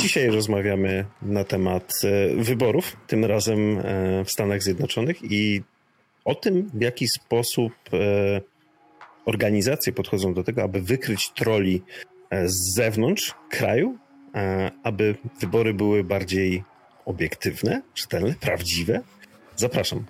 Dzisiaj rozmawiamy na temat e, wyborów, tym razem e, w Stanach Zjednoczonych i o tym, w jaki sposób e, organizacje podchodzą do tego, aby wykryć troli z zewnątrz kraju, aby wybory były bardziej obiektywne, czytelne, prawdziwe. Zapraszam.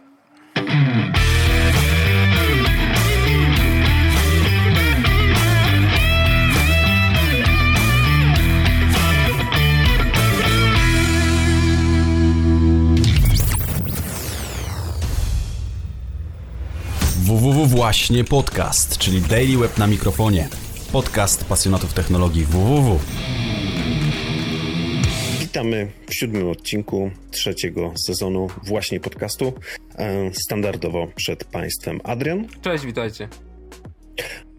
Właśnie podcast, czyli Daily Web na mikrofonie. Podcast pasjonatów technologii www. Witamy w siódmym odcinku trzeciego sezonu właśnie podcastu. E, standardowo przed Państwem Adrian. Cześć, witajcie.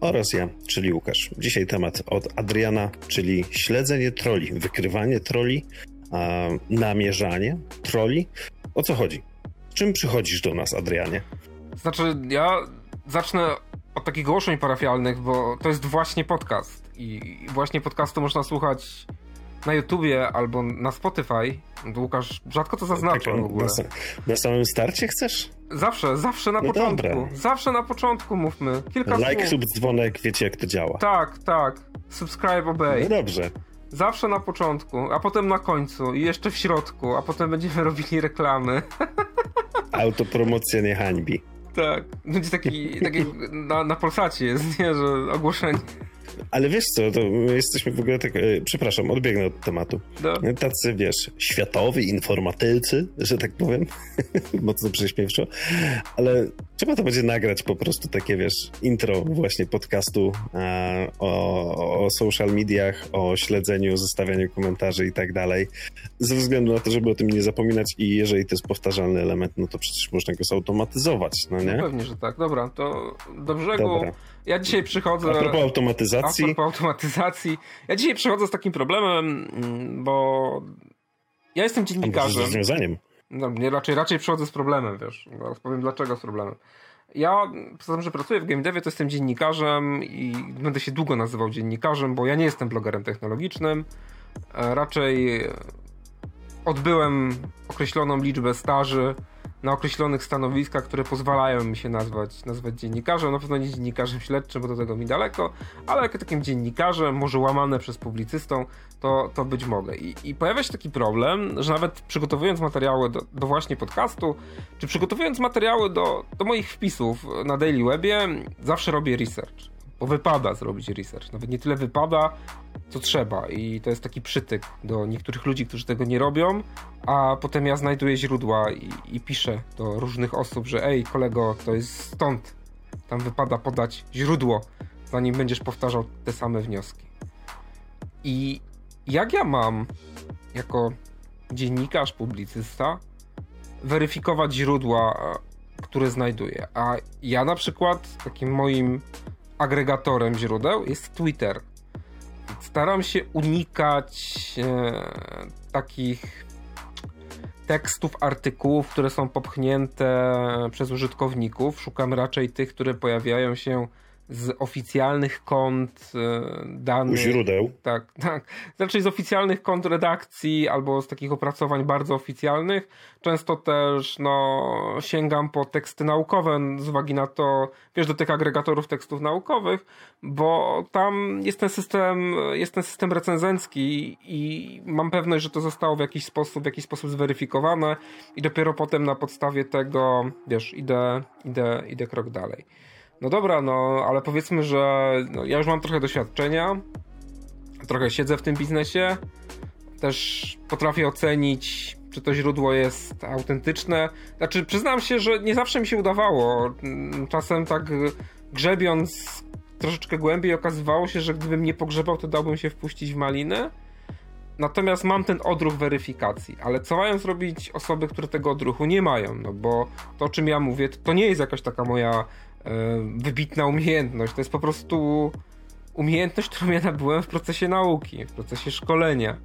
Oraz ja, czyli Łukasz. Dzisiaj temat od Adriana, czyli śledzenie troli, wykrywanie troli, namierzanie troli. O co chodzi? Czym przychodzisz do nas, Adrianie? Znaczy, ja zacznę od takich ogłoszeń parafialnych, bo to jest właśnie podcast. I właśnie podcastu można słuchać na YouTubie albo na Spotify. Łukasz rzadko to zaznacza tak, w ogóle. Na, na, samym starcie chcesz? Zawsze, zawsze na no początku. Dobra. Zawsze na początku mówmy. Kilka like, sub, dzwonek, wiecie jak to działa. Tak, tak. Subscribe, obey. No dobrze. Zawsze na początku, a potem na końcu i jeszcze w środku, a potem będziemy robili reklamy. Autopromocja nie hańbi. Tak, będzie taki, taki na, na Polsacie jest, nie, że ogłoszenie. Ale wiesz co, to my jesteśmy w ogóle tak, e, przepraszam, odbiegnę od tematu. No. Tacy, wiesz, światowi informatycy, że tak powiem, mocno prześmiewczo, ale trzeba to będzie nagrać po prostu takie, wiesz, intro właśnie podcastu e, o, o social mediach, o śledzeniu, zostawianiu komentarzy i tak dalej, ze względu na to, żeby o tym nie zapominać i jeżeli to jest powtarzalny element, no to przecież można go zautomatyzować, no nie? No pewnie, że tak. Dobra, to do brzegu. Dobra. Ja dzisiaj przychodzę... A propos automatyzacji. A propos automatyzacji. Ja dzisiaj przychodzę z takim problemem, mm, bo ja jestem dziennikarzem. Z rozwiązaniem. No, raczej, raczej przychodzę z problemem, wiesz. Zaraz powiem dlaczego z problemem. Ja, poza tym, że pracuję w game to jestem dziennikarzem i będę się długo nazywał dziennikarzem, bo ja nie jestem blogerem technologicznym. E, raczej odbyłem określoną liczbę staży na określonych stanowiskach, które pozwalają mi się nazwać, nazwać dziennikarzem. Na pewno nie dziennikarzem śledczym, bo do tego mi daleko, ale jako takim dziennikarzem, może łamane przez publicystą, to, to być mogę. I, I pojawia się taki problem, że nawet przygotowując materiały do, do właśnie podcastu, czy przygotowując materiały do, do moich wpisów na Daily Webie, zawsze robię research bo wypada zrobić research. Nawet nie tyle wypada, co trzeba. I to jest taki przytyk do niektórych ludzi, którzy tego nie robią, a potem ja znajduję źródła i, i piszę do różnych osób, że ej, kolego, to jest stąd. Tam wypada podać źródło, zanim będziesz powtarzał te same wnioski. I jak ja mam, jako dziennikarz, publicysta, weryfikować źródła, które znajduję? A ja na przykład takim moim agregatorem źródeł jest Twitter. Staram się unikać e, takich tekstów, artykułów, które są popchnięte przez użytkowników. Szukam raczej tych, które pojawiają się z oficjalnych kont e, danych. U źródeł. Tak, tak. Znaczy z oficjalnych kont redakcji albo z takich opracowań bardzo oficjalnych. Często też no, sięgam po teksty naukowe z uwagi na to, wiesz, do tych agregatorów tekstów naukowych, bo tam jest ten system, jest ten system recenzencki i mam pewność, że to zostało w jakiś sposób, w jakiś sposób zweryfikowane i dopiero potem na podstawie tego, wiesz, idę, idę, idę krok dalej. No dobra, no ale powiedzmy, że no, ja już mam trochę doświadczenia, trochę siedzę w tym biznesie, też potrafię ocenić, czy to źródło jest autentyczne. Znaczy, przyznam się, że nie zawsze mi się udawało. Czasem tak grzebiąc troszeczkę głębiej okazywało się, że gdybym nie pogrzebał, to dałbym się wpuścić w maliny. Natomiast mam ten odruch weryfikacji, ale co mają zrobić osoby, które tego odruchu nie mają? No bo to, o czym ja mówię, to nie jest jakaś taka moja wybitna umiejętność. To jest po prostu umiejętność, którą ja nabyłem w procesie nauki, w procesie szkolenia,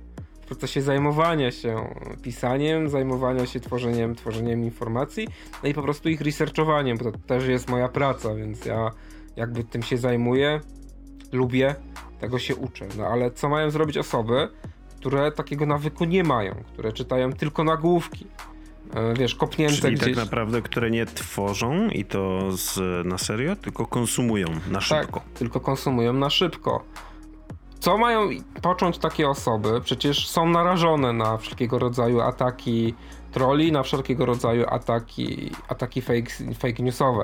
w procesie zajmowania się pisaniem, zajmowania się tworzeniem, tworzeniem informacji, no i po prostu ich researchowaniem, bo to też jest moja praca, więc ja jakby tym się zajmuję, lubię, tego się uczę. No ale co mają zrobić osoby, które takiego nawyku nie mają, które czytają tylko nagłówki. E, wiesz, kopnięte Czyli gdzieś. tak naprawdę, które nie tworzą i to z, na serio, tylko konsumują na szybko. Tak, tylko konsumują na szybko. Co mają począć takie osoby? Przecież są narażone na wszelkiego rodzaju ataki troli, na wszelkiego rodzaju ataki, ataki fake, fake newsowe.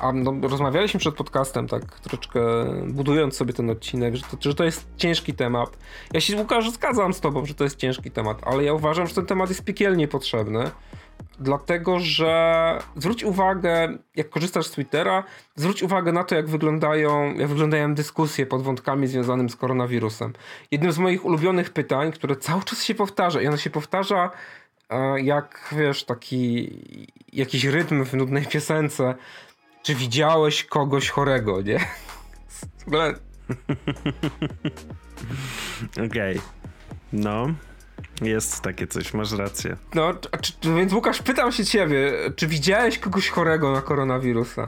A no, rozmawialiśmy przed podcastem, tak troszeczkę budując sobie ten odcinek, że to, że to jest ciężki temat. Ja się, Łukasz, zgadzam z tobą, że to jest ciężki temat, ale ja uważam, że ten temat jest piekielnie potrzebny. Dlatego, że zwróć uwagę, jak korzystasz z Twittera, zwróć uwagę na to, jak wyglądają, jak wyglądają dyskusje pod wątkami związanym z koronawirusem. Jednym z moich ulubionych pytań, które cały czas się powtarza, i ono się powtarza e, jak, wiesz, taki jakiś rytm w nudnej piosence. Czy widziałeś kogoś chorego, nie? Okej. Okay. No. Jest takie coś, masz rację. No, czy, więc Łukasz, pytam się ciebie, czy widziałeś kogoś chorego na koronawirusa?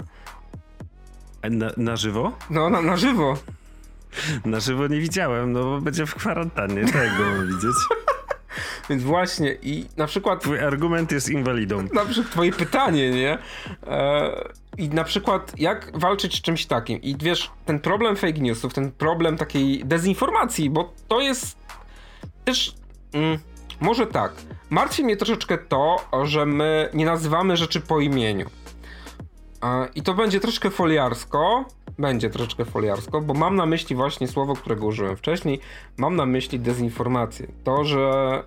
Na, na żywo? No, na, na żywo. Na żywo nie widziałem, no bo będzie w kwarantannie, tak go mam widzieć. Więc właśnie i na przykład... Twój argument jest inwalidą. Na przykład twoje pytanie, nie? E, I na przykład jak walczyć z czymś takim? I wiesz, ten problem fake newsów, ten problem takiej dezinformacji, bo to jest też Mm, może tak. Martwi mnie troszeczkę to, że my nie nazywamy rzeczy po imieniu. I to będzie troszkę foliarsko. Będzie troszeczkę foliarsko, bo mam na myśli właśnie słowo, którego użyłem wcześniej. Mam na myśli dezinformację. To, że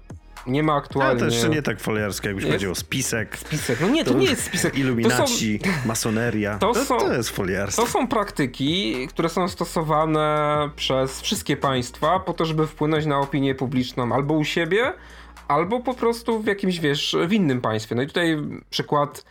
nie ma aktualnie... Ale to jeszcze nie tak foliarskie, jakbyś jest? powiedział spisek. Spisek, no nie, to, to nie jest spisek. Iluminaci, są... masoneria, to, to, są... to jest foliarstwo. To są praktyki, które są stosowane przez wszystkie państwa po to, żeby wpłynąć na opinię publiczną albo u siebie, albo po prostu w jakimś, wiesz, w innym państwie. No i tutaj przykład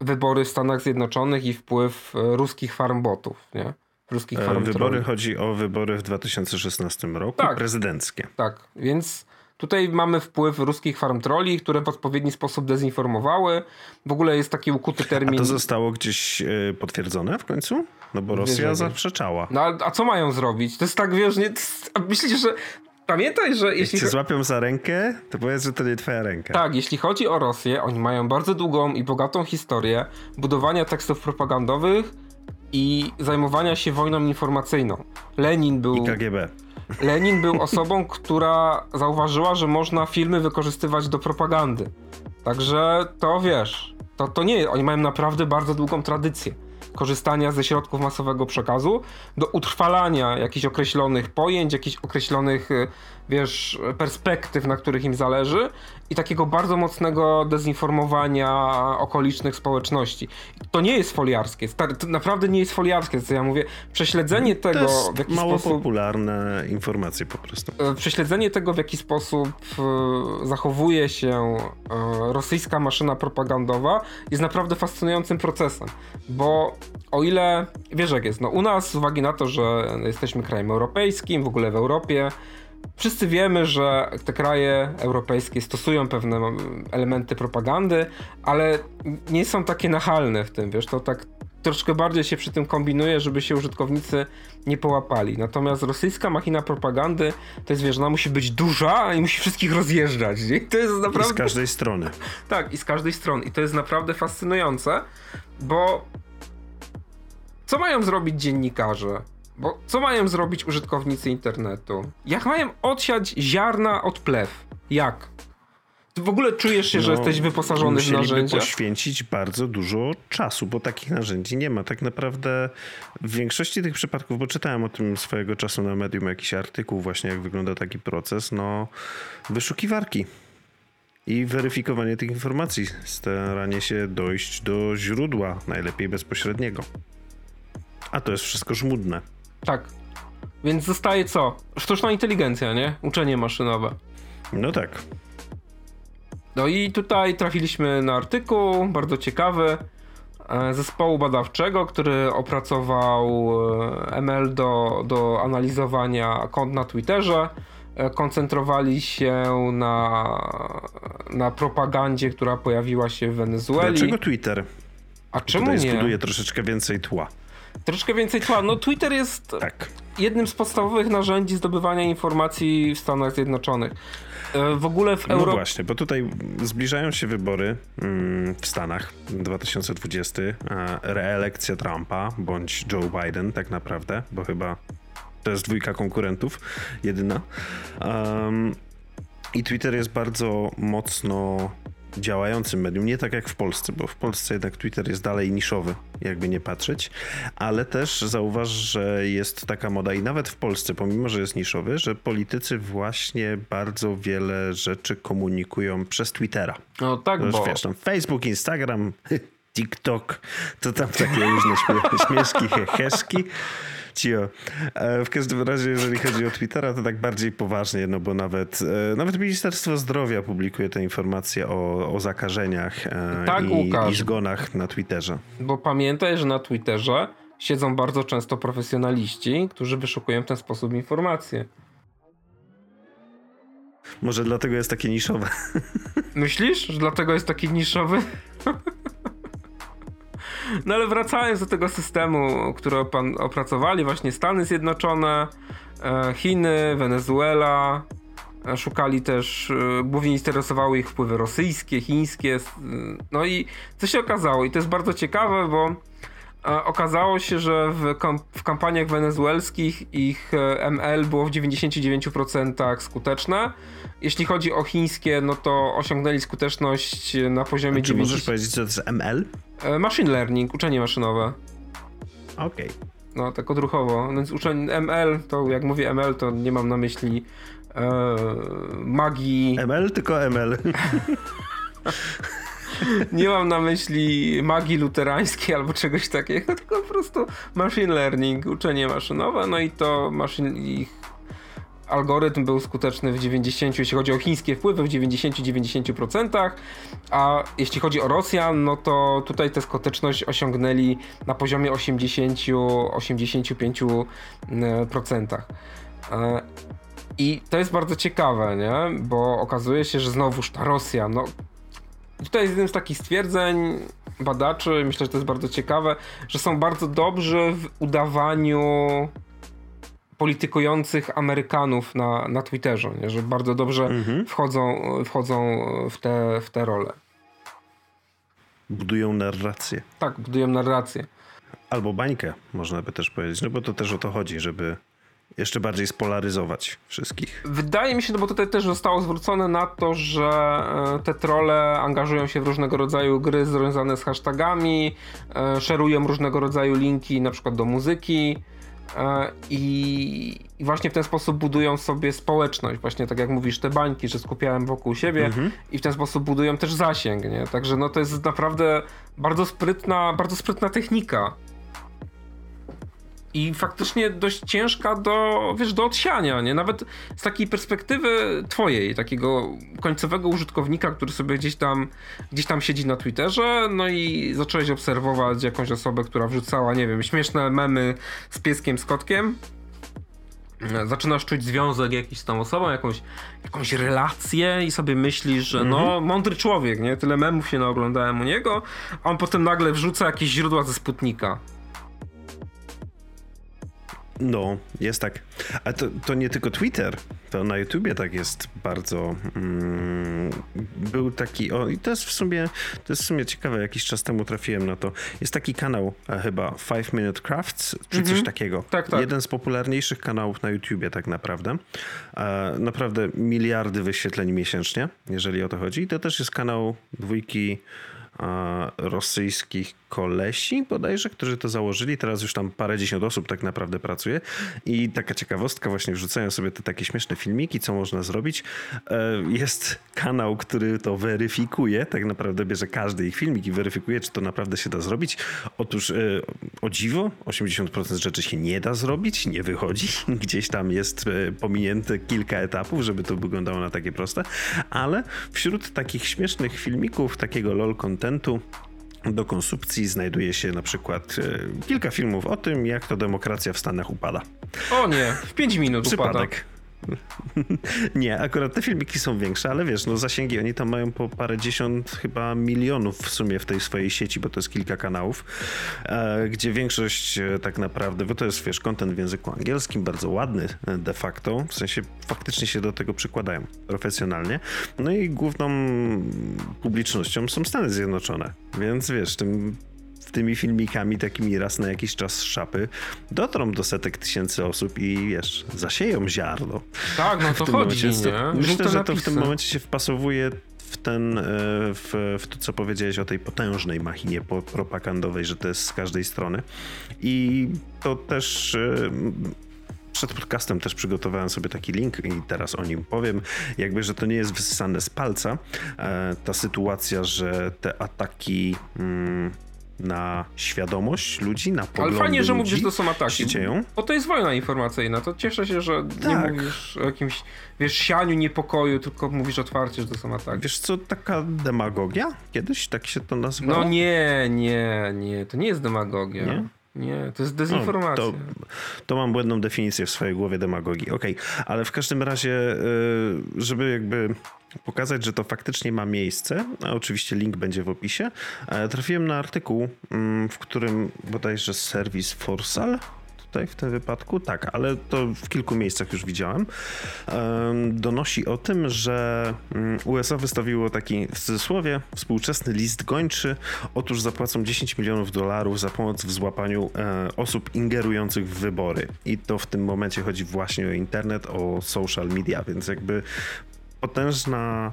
wybory w Stanach Zjednoczonych i wpływ ruskich farmbotów, nie? Ruskich e, farm Wybory chodzi o wybory w 2016 roku, tak, prezydenckie. Tak, więc Tutaj mamy wpływ ruskich farm troli, które w odpowiedni sposób dezinformowały. W ogóle jest taki ukuty termin. A to zostało gdzieś e, potwierdzone w końcu? No bo Rosja zaprzeczała. No a, a, co mają zrobić? To jest tak, wiesz, nie, myślicie, że Pamiętaj, że jeśli. Jak cię złapią za rękę, to powiedz, że to nie twoja ręka. Tak, jeśli chodzi o Rosję, oni mają bardzo długą i bogatą historię budowania tekstów propagandowych i zajmowania się wojną informacyjną. Lenin był. I KGB. Lenin był osobą, która zauważyła, że można filmy wykorzystywać do propagandy. Także to wiesz, to, to nie, oni mają naprawdę bardzo długą tradycję korzystania ze środków masowego przekazu do utrwalania jakichś określonych pojęć, jakichś określonych, y, wiesz, perspektyw, na których im zależy i takiego bardzo dezinformowania okolicznych społeczności. To nie jest foliarskie, to naprawdę nie jest foliarskie, co ja mówię. Prześledzenie tego, to jest w jaki mało sposób... popularne informacje po prostu. E, prześledzenie tego, w jaki sposób e, zachowuje się e, rosyjska maszyna propagandowa jest naprawdę fascynującym procesem, bo o ile, wiesz jak jest, no u nas z uwagi na to, że jesteśmy krajem europejskim, w ogóle w Europie, Wszyscy wiemy, że te kraje europejskie stosują pewne elementy propagandy, ale nie są takie nachalne w tym, wiesz, to tak troszkę bardziej się przy tym kombinuje, żeby się użytkownicy nie połapali. Natomiast rosyjska machina propagandy to jest, wiesz, ona musi być duża i musi wszystkich rozjeżdżać. Nie? To jest naprawdę... I z każdej strony. Tak, i z każdej strony. I to jest naprawdę fascynujące, bo co mają zrobić dziennikarze? Bo co mają zrobić użytkownicy internetu? Jak mają odsiać ziarna od plew? Jak? Ty w ogóle czujesz się, no, że jesteś wyposażony w narzędzia? poświęcić bardzo dużo czasu, bo takich narzędzi nie ma. Tak naprawdę w większości tych przypadków, bo czytałem o tym swojego czasu na medium jakiś artykuł właśnie, jak wygląda taki proces, no wyszukiwarki i weryfikowanie tych informacji, staranie się dojść do źródła, najlepiej bezpośredniego. A to jest wszystko żmudne. Tak. Więc zostaje co? Sztuczna inteligencja, nie? Uczenie maszynowe. No tak. No i tutaj trafiliśmy na artykuł, bardzo ciekawy, e, zespołu badawczego, który opracował e, ML do, do analizowania kont na Twitterze. E, koncentrowali się na, na propagandzie, która pojawiła się w Wenezueli. Dlaczego Twitter? A czemu Tutaj nie? zbuduje troszeczkę więcej tła. Troszkę więcej tła. No Twitter jest... Tak. jednym z podstawowych narzędzi zdobywania informacji w Stanach Zjednoczonych. E, w ogóle w Europie. No właśnie, bo tutaj zbliżają się wybory mm, w Stanach 2020. Reelekcja Trumpa bądź Joe Biden, tak naprawdę, bo chyba to jest dwójka konkurentów, jedyna. Um, I Twitter jest bardzo mocno działającym medium, nie tak jak w Polsce, bo w Polsce jednak Twitter jest dalej niszowy, jakby nie patrzeć, ale też zauważ, że jest taka moda i nawet w Polsce, pomimo, że jest niszowy, że politycy właśnie bardzo wiele rzeczy komunikują przez Twittera. No tak, bo... Wiesz, tam Facebook, Instagram, TikTok, to tam takie różne śmieszki, heheszki. Cio. E, w każdym razie, jeżeli chodzi o Twittera, to tak bardziej poważnie, no bo nawet, e, nawet Ministerstwo Zdrowia publikuje te informacje o, o zakażeniach e, tak, i, i zgonach na Twitterze. Bo pamiętaj, że na Twitterze siedzą bardzo często profesjonaliści, którzy wyszukują w ten sposób informacje. Może dlatego jest takie niszowe. Myślisz, że dlatego jest taki niszowy? No ale wracając do tego systemu, który opracowali właśnie Stany Zjednoczone, e, Chiny, Wenezuela, e, szukali też, e, głównie interesowały ich wpływy rosyjskie, chińskie, no i co się okazało? I to jest bardzo ciekawe, bo okazało się, że w, w kampaniach wenezuelskich ich ML było w 99% skuteczne. Jeśli chodzi o chińskie, no to osiągnęli skuteczność na poziomie... A czy 90... możesz powiedzieć, co to jest ML? E, machine learning, uczenie maszynowe. Okej. Okay. No, tak odruchowo. Więc uczenie ML, to jak mówię ML, to nie mam na myśli e, magii. ML, tylko ML. nie mam na myśli magii luterańskiej albo czegoś takiego, tylko po prostu machine learning, uczenie maszynowe, no i to maszyn, ich algorytm był skuteczny w 90, jeśli chodzi o chińskie wpływy, w 90-90%, a jeśli chodzi o Rosjan, no to tutaj tę skuteczność osiągnęli na poziomie 80-85%. E, I to jest bardzo ciekawe, nie? Bo okazuje się, że znowuż ta Rosja, no tutaj jest jednym z takich stwierdzeń badaczy, myślę, że to jest bardzo ciekawe, że są bardzo dobrzy w udawaniu politykujących Amerykanów na, na Twitterze, nie? że bardzo dobrze mhm. wchodzą, wchodzą w, te, w te role. Budują narrację. Tak, budują narrację. Albo bańkę, można by też powiedzieć, no bo to też o to chodzi, żeby jeszcze bardziej spolaryzować wszystkich. Wydaje mi się, no bo tutaj też zostało zwrócone na to, że e, te trole angażują się w różnego rodzaju gry związane z hashtagami, e, szerują różnego rodzaju linki na przykład do muzyki, E, I, I, właśnie w ten sposób budują sobie społeczność, właśnie tak jak mówisz, te bańki, że skupiałem wokół siebie mhm. i w ten sposób budują też zasięg, nie? Także no to jest naprawdę bardzo sprytna, bardzo sprytna technika i faktycznie dość ciężka do, wiesz, do odsiania, nie? Nawet z takiej perspektywy twojej, takiego końcowego użytkownika, który sobie gdzieś tam, gdzieś tam siedzi na Twitterze, no i zacząłeś obserwować jakąś osobę, która wrzucała, nie wiem, śmieszne memy z pieskiem, z kotkiem, zaczynasz czuć związek jakiś z tą osobą, jakąś, jakąś relację i sobie myślisz, że no, mhm. mądry człowiek, nie? Tyle memów się naoglądałem u niego, a on potem nagle wrzuca jakieś źródła ze Sputnika. No, jest tak. A to, to nie tylko Twitter, to na YouTubie tak jest bardzo. Mm, był taki. O, i to jest w sumie to jest w sumie ciekawe. Jakiś czas temu trafiłem na to. Jest taki kanał chyba Five Minute Crafts, czy coś mhm. takiego. Tak, tak. Jeden z popularniejszych kanałów na YouTubie, tak naprawdę. E, naprawdę miliardy wyświetleń miesięcznie, jeżeli o to chodzi. I to też jest kanał dwójki rosyjskich kolesi bodajże, którzy to założyli. Teraz już tam parę dziesiąt osób tak naprawdę pracuje. I taka ciekawostka, właśnie wrzucają sobie te takie śmieszne filmiki, co można zrobić. E, jest kanał, który to weryfikuje, tak naprawdę bierze każdy ich filmik i weryfikuje, czy to naprawdę się da zrobić. Otóż e, o dziwo, 80% rzeczy się nie da zrobić, nie wychodzi. Gdzieś tam jest e, pominięte kilka etapów, żeby to wyglądało na takie proste, ale wśród takich śmiesznych filmików, takiego lol contentu, do konsumpcji znajduje się na przykład e, kilka filmów o tym, jak to demokracja w Stanach upada. O nie, w 5 minut Przypadek. upada. nie, akurat te filmiki są większe, ale wiesz, no zasięgi, oni tam mają po parę dziesiąt chyba milionów w sumie w tej swojej sieci, bo to jest kilka kanałów, e, gdzie większość e, tak naprawdę, bo to jest, wiesz, kontent w języku angielskim, bardzo ładny e, de facto, w sensie faktycznie się do tego przykładają profesjonalnie. No i główną publicznością są Stany Zjednoczone, więc wiesz, tym tymi filmikami takimi raz na jakiś czas szapy dotrą do setek tysięcy osób i wiesz, zasieją ziarno. Tak, no to chodzi, momencie, nie? Myślę, że to w tym momencie się wpasowuje w ten, e, w, w to, co powiedziałeś o tej potężnej machinie propagandowej, że to jest z każdej strony. I to też e, przed podcastem też przygotowałem sobie taki link i teraz o nim powiem. Jakby, że to nie jest wysysane z palca. E, ta sytuacja, że te ataki. Na świadomość ludzi, na poglądy Ale fajnie, że mówisz, że to są ataki, bo to jest wojna informacyjna, to cieszę się, że tak. nie mówisz o jakimś, wiesz, sianiu niepokoju, tylko mówisz otwarcie, że to są ataki. Wiesz co, taka demagogia? Kiedyś tak się to nazywało? No nie, nie, nie, to nie jest demagogia. Nie? Nie, to jest dezinformacja. No, to, to, mam błędną definicję w swojej głowie demagogii. Okej, okay. ale w każdym razie, y, żeby jakby pokazać, że to faktycznie ma miejsce, a oczywiście link będzie w opisie, e, trafiłem na artykuł, mm, w którym bodajże serwis Forsal tutaj w tym wypadku, tak, ale to w kilku miejscach już widziałem, donosi o tym, że mm, USA wystawiło taki w cudzysłowie współczesny list gończy. Otóż zapłacą 10 milionów dolarów za pomoc w złapaniu e, osób ingerujących w wybory. I to w tym momencie chodzi właśnie o internet, o social media, więc jakby potężna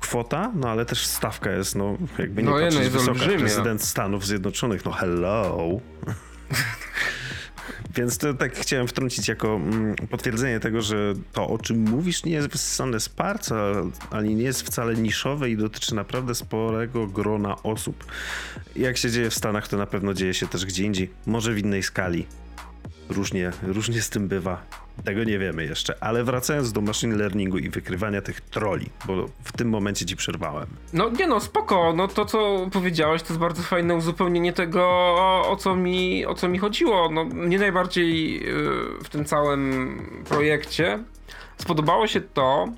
kwota, no ale też stawka jest, no jakby nie no, patrzeć, jest wysoka. Olbrzymia. Prezydent Stanów Zjednoczonych, no hello. Więc to tak chciałem wtrącić jako mm, potwierdzenie tego, że to, o czym mówisz, nie jest wysysane z parca, ani nie jest wcale niszowe i dotyczy naprawdę sporego grona osób. Jak się dzieje w Stanach, to na pewno dzieje się też gdzie indziej, może w innej skali. Różnie, różnie z tym bywa. Tego nie wiemy jeszcze, ale wracając do machine learningu i wykrywania tych troli, bo w tym momencie ci przerwałem. No nie no, spoko, no to co powiedziałeś to jest bardzo fajne uzupełnienie tego, o, co, mi, o co mi chodziło. No, mnie najbardziej yy, w tym całym projekcie spodobało się to,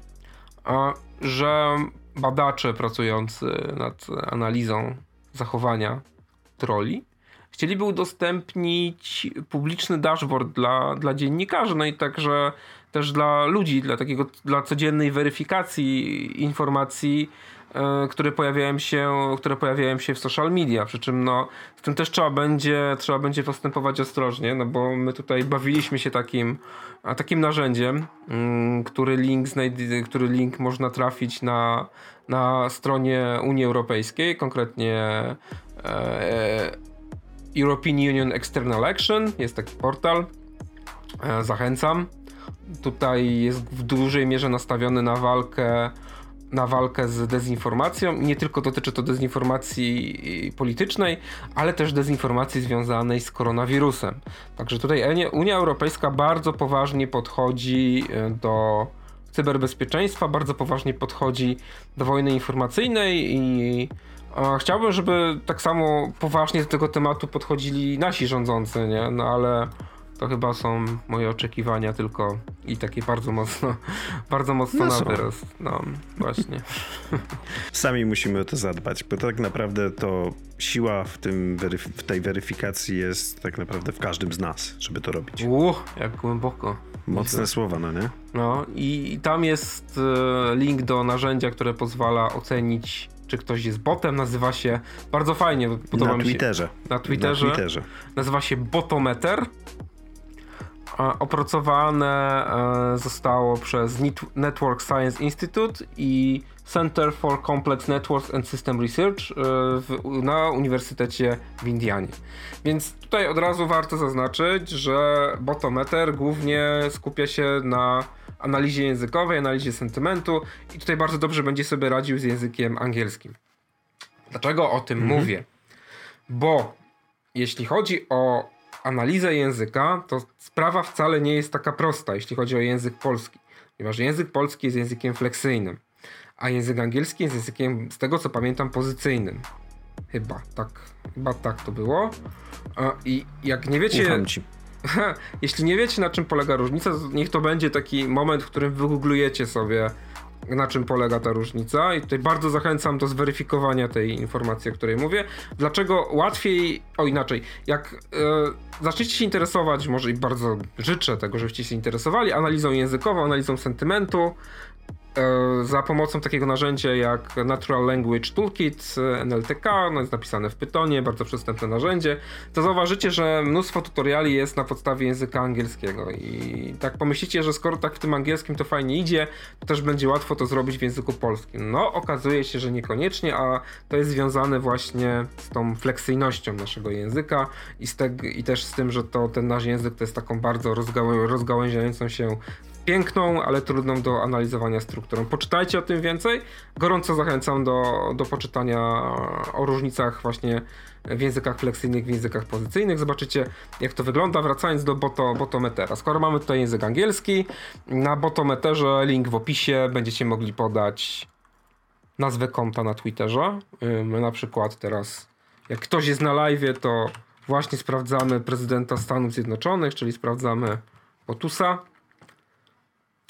że badacze pracujący nad analizą zachowania troli chcieliby udostępnić publiczny dashboard dla, dla dziennikarzy, no i także też dla ludzi, dla takiego, dla codziennej weryfikacji informacji, e, które pojawiają się, które pojawiają się w social media, przy czym no, z tym też trzeba będzie, trzeba będzie postępować ostrożnie, no bo my tutaj bawiliśmy się takim, takim narzędziem, mm, który link, znajd- który link można trafić na, na stronie Unii Europejskiej, konkretnie e, European Union External Action, jest taki portal, e, zachęcam. Tutaj jest w dużej mierze nastawiony na walkę na walkę z dezinformacją. Nie tylko dotyczy to dezinformacji politycznej, ale też dezinformacji związanej z koronawirusem. Także tutaj Unia Europejska bardzo poważnie podchodzi e, do cyberbezpieczeństwa, bardzo poważnie podchodzi do wojny informacyjnej i Chciałbym, żeby tak samo poważnie do tego tematu podchodzili nasi rządzący, nie? No ale to chyba są moje oczekiwania tylko i takie bardzo mocno, bardzo mocno no na wyrost. No, właśnie. Sami musimy o to zadbać, bo tak naprawdę to siła w, tym w tej weryfikacji jest tak naprawdę w każdym z nas, żeby to robić. Uch, jak głęboko. Mocne słowa, no nie? No i tam jest e, link do narzędzia, które pozwala ocenić czy ktoś jest botem, nazywa się bardzo fajnie, podoba na mi Twitterze. się. Na Twitterze. Na Twitterze. Nazywa się Botometer. Opracowane e, zostało przez Network Science Institute i Center for Complex Networks and System Research e, w, na Uniwersytecie w Indianie. Więc tutaj od razu warto zaznaczyć, że Botometer głównie skupia się na analizie językowej, analizie sentymentu i tutaj bardzo dobrze będzie sobie radził z językiem angielskim. Dlaczego o tym mhm. mówię? Bo jeśli chodzi o analizę języka, to sprawa wcale nie jest taka prosta, jeśli chodzi o język polski. Ponieważ język polski jest językiem fleksyjnym, a język angielski jest językiem, z tego co pamiętam, pozycyjnym. Chyba tak, chyba tak to było. I jak nie wiecie. Jeśli nie wiecie na czym polega różnica, to niech to będzie taki moment, w którym wygooglujecie sobie na czym polega ta różnica i tutaj bardzo zachęcam do zweryfikowania tej informacji, o której mówię. Dlaczego łatwiej, o inaczej, jak e, zaczniecie się interesować, może i bardzo życzę tego, żebyście się interesowali analizą językową, analizą sentymentu, za pomocą takiego narzędzia jak Natural Language Toolkit NLTK, no jest napisane w Pythonie, bardzo przystępne narzędzie, to zauważycie, że mnóstwo tutoriali jest na podstawie języka angielskiego i tak pomyślicie, że skoro tak w tym angielskim to fajnie idzie, to też będzie łatwo to zrobić w języku polskim. No, okazuje się, że niekoniecznie, a to jest związane właśnie z tą fleksyjnością naszego języka i, z te, i też z tym, że to ten nasz język to jest taką bardzo rozgałę, rozgałęziającą się piękną, ale trudną do analizowania strukturą. Poczytajcie o tym więcej. Gorąco zachęcam do, do poczytania o różnicach właśnie w językach fleksyjnych, w językach pozycyjnych. Zobaczycie, jak to wygląda. Wracając do boto, botometera. Skoro mamy tutaj język angielski, na botometerze link w opisie będziecie mogli podać nazwę konta na Twitterze. My na przykład teraz, jak ktoś jest na live, to właśnie sprawdzamy prezydenta Stanów Zjednoczonych, czyli sprawdzamy Otusa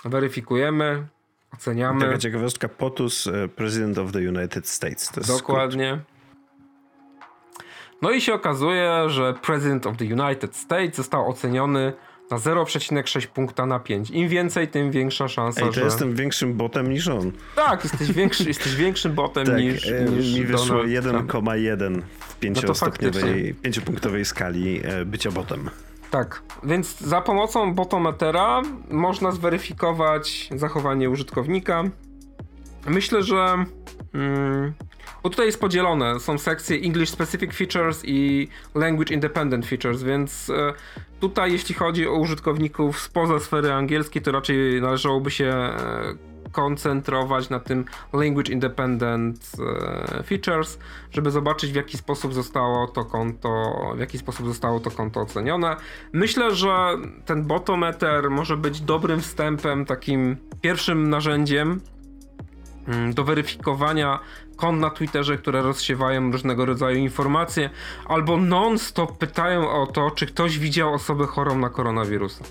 weryfikujemy, oceniamy. Taka ciekawostka, POTUS, e, President of the United States. Dokładnie. No i się okazuje, że President of the United States został oceniony na 0,6 punkta na 5. Im więcej, tym większa szansa, Ej, to że... jestem większym botem niż on. Tak, jesteś, większy, jesteś większym botem tak, niż, e, niż Mi wyszło 1,1 w 5-punktowej no skali e, bycia botem. Tak, więc za pomocą botometera można zweryfikować zachowanie użytkownika. Myślę, że. Mm, bo tutaj jest podzielone. Są sekcje English Specific Features i Language Independent Features, więc e, tutaj, jeśli chodzi o użytkowników spoza sfery angielskiej, to raczej należałoby się e, koncentrować na tym language independent e, features, żeby zobaczyć w jaki sposób zostało to konto, w jaki sposób zostało to konto ocenione. Myślę, że ten botometer może być dobrym wstępem, takim pierwszym narzędziem mm, do weryfikowania kont na Twitterze, które rozsiewają różnego rodzaju informacje, albo non-stop pytają o to, czy ktoś widział osobę chorą na koronawirusa.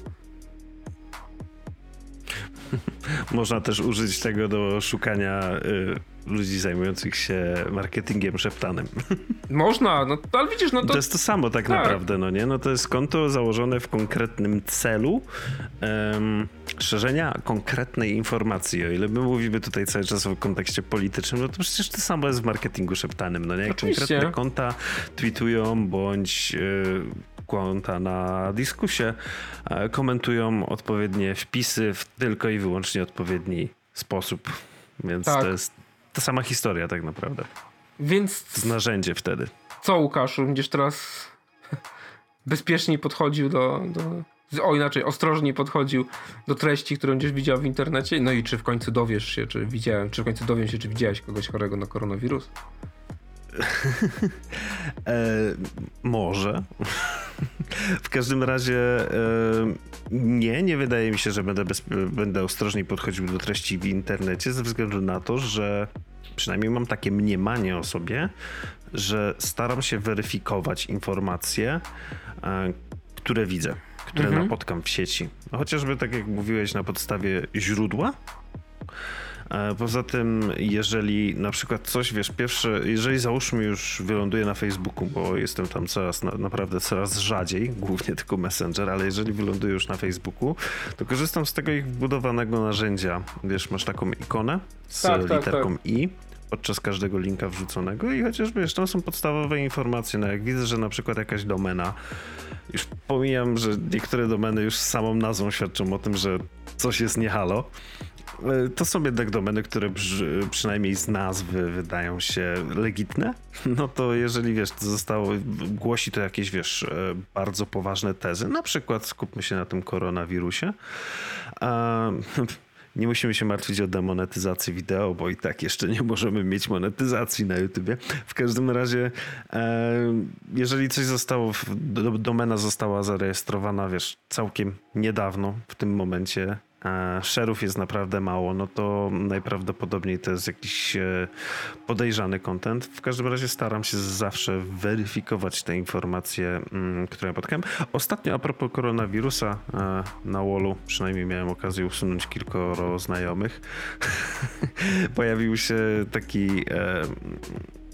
Można też użyć tego do szukania y, ludzi zajmujących się marketingiem szeptanym. Można, no ale widzisz, no to... To jest to samo tak, tak, naprawdę, no nie? No to jest konto założone w konkretnym celu um, szerzenia konkretnej informacji. O ile my mówimy tutaj cały czas w kontekście politycznym, no to przecież to samo jest w marketingu szeptanym, no nie? Oczywiście. Konkretne konta tweetują bądź y, konta na dyskusie e, komentują odpowiednie wpisy w tylko i wyłącznie odpowiedni sposób. Więc tak. to jest ta sama historia tak naprawdę. Więc... Z narzędzie wtedy. Co Łukaszu, będziesz teraz bezpieczniej podchodził do, do... O inaczej, ostrożniej podchodził do treści, którą gdzieś widział w internecie. No i czy w końcu dowiesz się, czy widziałem, czy w końcu dowiem się, czy widziałeś kogoś chorego na koronawirus? e, może. w każdym razie e, nie, nie wydaje mi się, że będę, bez, będę ostrożniej podchodził do treści w internecie ze względu na to, że przynajmniej mam takie mniemanie o sobie, że staram się weryfikować informacje, e, które widzę, które mhm. napotkam w sieci. No, chociażby tak jak mówiłeś, na podstawie źródła poza tym, jeżeli na przykład coś, wiesz, pierwsze, jeżeli załóżmy już wyląduję na Facebooku, bo jestem tam coraz, naprawdę coraz rzadziej, głównie tylko Messenger, ale jeżeli wyląduję już na Facebooku, to korzystam z tego ich wbudowanego narzędzia. Wiesz, masz taką ikonę z tak, tak literką tak, tak. i podczas każdego linka wrzuconego i chociażby wiesz, tam są podstawowe informacje, no jak widzę, że na przykład jakaś domena, już pomijam, że niektóre domeny już samą nazwą świadczą o tym, że coś jest nie halo, E, to są jednak domeny, które przynajmniej z nazwy wydają się legitne. No to jeżeli wiesz, to zostało, głosi to jakieś wiesz, e, bardzo poważne tezy, na przykład skupmy się na tym koronawirusie. nie musimy się martwić o demonetyzację wideo, bo i tak jeszcze nie możemy mieć monetyzacji na YouTubie. W każdym razie, e, jeżeli coś zostało, domena została zarejestrowana, wiesz, całkiem niedawno, w tym momencie szerów jest naprawdę mało, no to najprawdopodobniej to jest jakiś e, podejrzany content. W każdym razie staram się zawsze weryfikować te informacje, mm, które ja. Ostatnio a propos koronawirusa e, na Wallu, przynajmniej miałem okazję usunąć kilkoro znajomych, pojawił się taki e,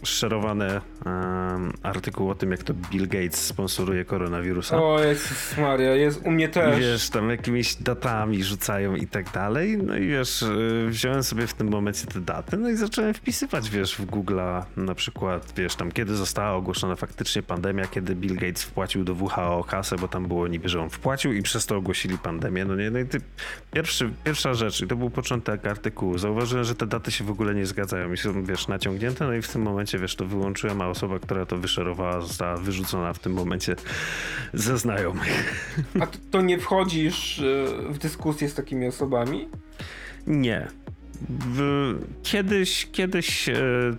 szerowane um, artykuł o tym, jak to Bill Gates sponsoruje koronawirusa. O Jezus Maria, jest u mnie też. I wiesz, tam jakimiś datami rzucają i tak dalej. No i wiesz, y, wziąłem sobie w tym momencie te daty, no i zacząłem wpisywać, wiesz, w Google'a na przykład, wiesz, tam kiedy została ogłoszona faktycznie pandemia, kiedy Bill Gates wpłacił do WHO kasę, bo tam było niby, że on wpłacił i przez to ogłosili pandemię. No nie, no i ty, pierwszy, pierwsza rzecz, i to był początek artykułu, zauważyłem, że te daty się w ogóle nie zgadzają i są, wiesz, naciągnięte, no i w tym momencie momencie, wiesz, to wyłączyłem, a osoba, która to wyszerowała, została wyrzucona w tym momencie ze znajomych. A to nie wchodzisz e, w dyskusję z takimi osobami? Nie. Kiedyś, kiedyś e,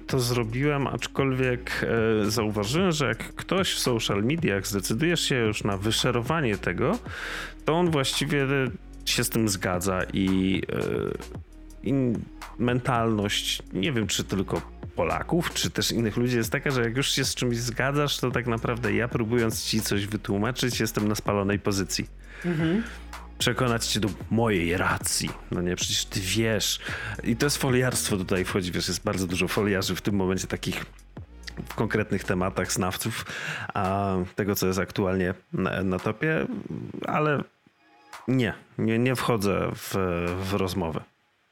to zrobiłem, aczkolwiek e, zauważyłem, że jak ktoś w social mediach zdecyduje się już na wyszerowanie tego, to on właściwie się z tym zgadza i, i mentalność, nie wiem czy tylko Polaków, czy też innych ludzi jest taka, że jak już się z czymś zgadzasz, to tak naprawdę ja próbując ci coś wytłumaczyć, jestem na spalonej pozycji. Mhm. Przekonać cię do mojej racji. No nie, przecież ty wiesz. I to jest foliarstwo tutaj wchodzi, wiesz, jest bardzo dużo foliarzy w tym momencie takich w konkretnych tematach znawców a tego, co jest aktualnie na, na topie, ale nie, nie, nie wchodzę w, w rozmowę.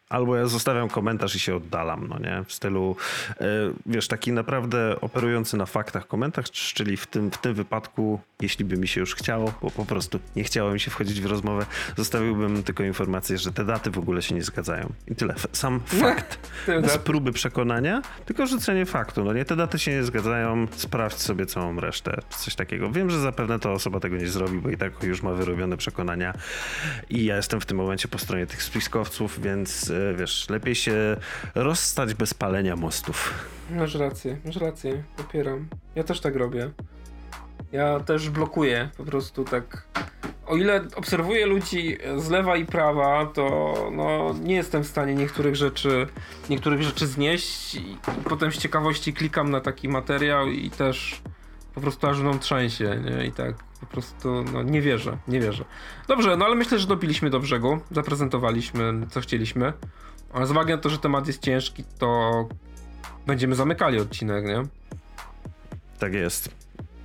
Albo ja zostawiam komentarz i się oddalam, no nie? W stylu, e, wiesz, taki naprawdę operujący na faktach komentarz, czyli w tym, w tym wypadku, jeśli by mi się już chciało, bo po prostu nie chciało mi się wchodzić w rozmowę, zostawiłbym tylko informację, że te daty w ogóle się nie zgadzają. I tyle. Sam fakt. Bez próby przekonania, tylko rzucenie faktu. No nie, te daty się nie zgadzają, sprawdź sobie całą resztę, coś takiego. Wiem, że zapewne ta osoba tego nie zrobi, bo i tak już ma wyrobione przekonania i ja jestem w tym momencie po stronie tych spiskowców, więc wiesz, lepiej się rozstać bez palenia mostów. Masz rację, masz rację, popieram. Ja też tak robię. Ja też blokuję po prostu tak. O ile obserwuję ludzi z lewa i prawa, to no, nie jestem w stanie niektórych rzeczy, niektórych rzeczy znieść i, potem z ciekawości klikam na taki materiał i też po prostu aż mną trzęsie, nie? I tak prostu, no nie wierzę, nie wierzę. Dobrze, no ale myślę, że dobiliśmy do brzegu, zaprezentowaliśmy co chcieliśmy. Ale z uwagi na to, że temat jest ciężki, to będziemy zamykali odcinek, nie? Tak jest.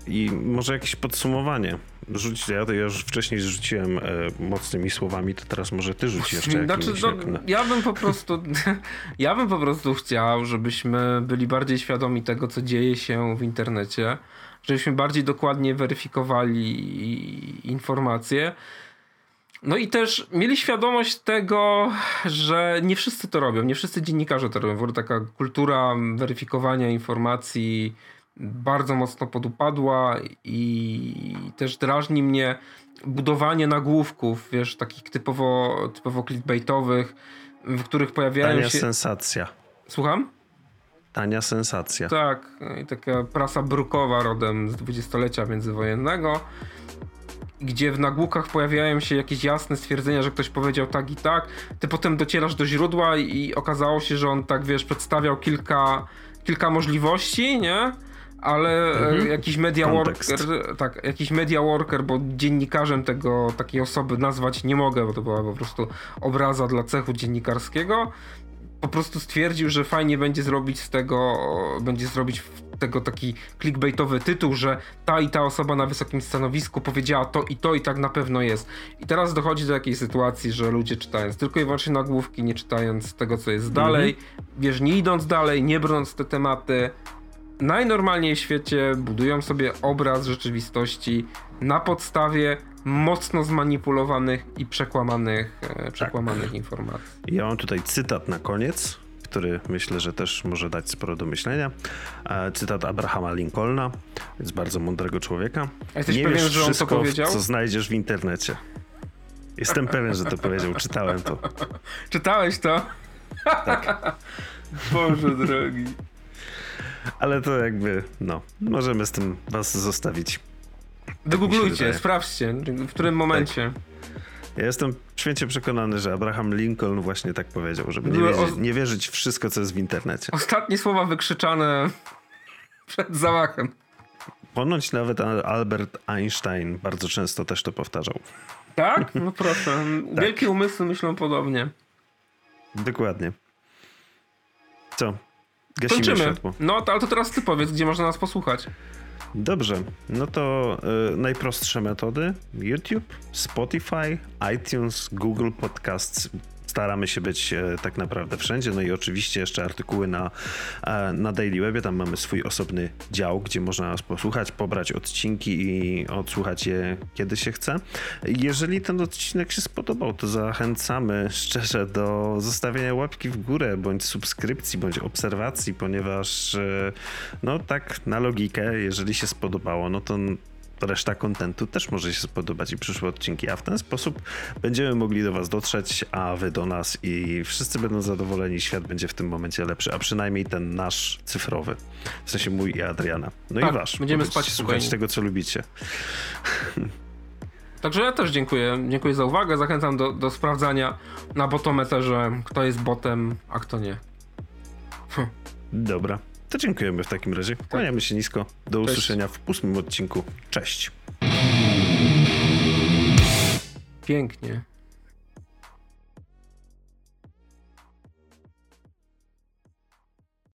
I może jakieś podsumowanie. Rzuć, ja to już wcześniej rzuciłem e, mocnymi słowami, to teraz może ty rzuć jeszcze znaczy, jakimś, no, jak, Ja bym po prostu ja bym po prostu chciał, żebyśmy byli bardziej świadomi tego, co dzieje się w internecie, żebyśmy bardziej dokładnie weryfikowali informacje, no i też mieli świadomość tego, że nie wszyscy to robią, nie wszyscy dziennikarze to robią. W ogóle taka kultura weryfikowania informacji bardzo mocno podupadła i też drażni mnie budowanie nagłówków, wiesz, takich typowo, typowo clickbaitowych, w których pojawiają Tania się... sensacja. Słucham? Tania sensacja. Tak, i taka prasa brukowa rodem z dwudziestolecia międzywojennego gdzie w nagłówkach pojawiają się jakieś jasne stwierdzenia, że ktoś powiedział tak i tak, ty potem docierasz do źródła i okazało się, że on tak, wiesz, przedstawiał kilka, kilka możliwości, nie? ale e, mhm. jakiś media worker, tak, jakiś media worker, bo dziennikarzem tego takiej osoby nazwać nie mogę, bo to była po prostu obraza dla cechu dziennikarskiego. Po prostu stwierdził, że fajnie będzie zrobić z tego, będzie zrobić tego taki clickbaitowy tytuł, że ta i ta osoba na wysokim stanowisku powiedziała to i to i tak na pewno jest. I teraz dochodzi do takiej sytuacji, że ludzie czytając tylko i wyłącznie nagłówki, nie czytając tego, co jest dalej, mhm. wiesz, nie idąc dalej, nie brnąc te tematy, najnormalniej w świecie budują sobie obraz rzeczywistości na podstawie mocno zmanipulowanych i przekłamanych, e, przekłamanych tak. informacji. Ja mam tutaj cytat na koniec który myślę, że też może dać sporo do myślenia. E, cytat Abrahama Lincolna, jest bardzo mądrego człowieka. A jesteś Nie pewien, wiesz że on to powiedział? co znajdziesz w internecie. Jestem pewien, że to powiedział. Czytałem to. Czytałeś to? Tak. Boże drogi. Ale to jakby, no, możemy z tym was zostawić. Wygooglujcie, sprawdźcie, w którym momencie. Tak. Ja jestem święcie przekonany, że Abraham Lincoln właśnie tak powiedział, żeby nie wierzyć, nie wierzyć wszystko, co jest w internecie. Ostatnie słowa wykrzyczane przed zamachem. Ponoć nawet Albert Einstein bardzo często też to powtarzał. Tak? No proszę. tak. Wielkie umysły myślą podobnie. Dokładnie. Co? Gasimy Kończymy. światło. No, ale to teraz ty powiedz, gdzie można nas posłuchać. Dobrze, no to y, najprostsze metody: YouTube, Spotify, iTunes, Google Podcasts, staramy się być e, tak naprawdę wszędzie. No i oczywiście jeszcze artykuły na, e, na Daily Webie. Tam mamy swój osobny dział, gdzie można nas posłuchać, pobrać odcinki i odsłuchać je kiedy się chce. Jeżeli ten odcinek się spodobał, to zachęcamy szczerze do zostawienia łapki w górę, bądź subskrypcji, bądź obserwacji, ponieważ e, no tak na logikę, jeżeli się spodobało, no to reszta kontentu też może się spodobać i przyszłe odcinki, a w ten sposób będziemy mogli do Was dotrzeć, a Wy do nas i wszyscy będą zadowoleni, świat będzie w tym momencie lepszy, a przynajmniej ten nasz cyfrowy, w sensie mój i Adriana. No tak, i Wasz. Będziemy spać słuchać tego, co lubicie. Także ja też dziękuję. Dziękuję za uwagę. Zachęcam do, do sprawdzania na botometerze, kto jest botem, a kto nie. Dobra. To dziękujemy w takim razie. Kłaniamy się nisko. Do Cześć. usłyszenia w ósmym odcinku. Cześć. Pięknie.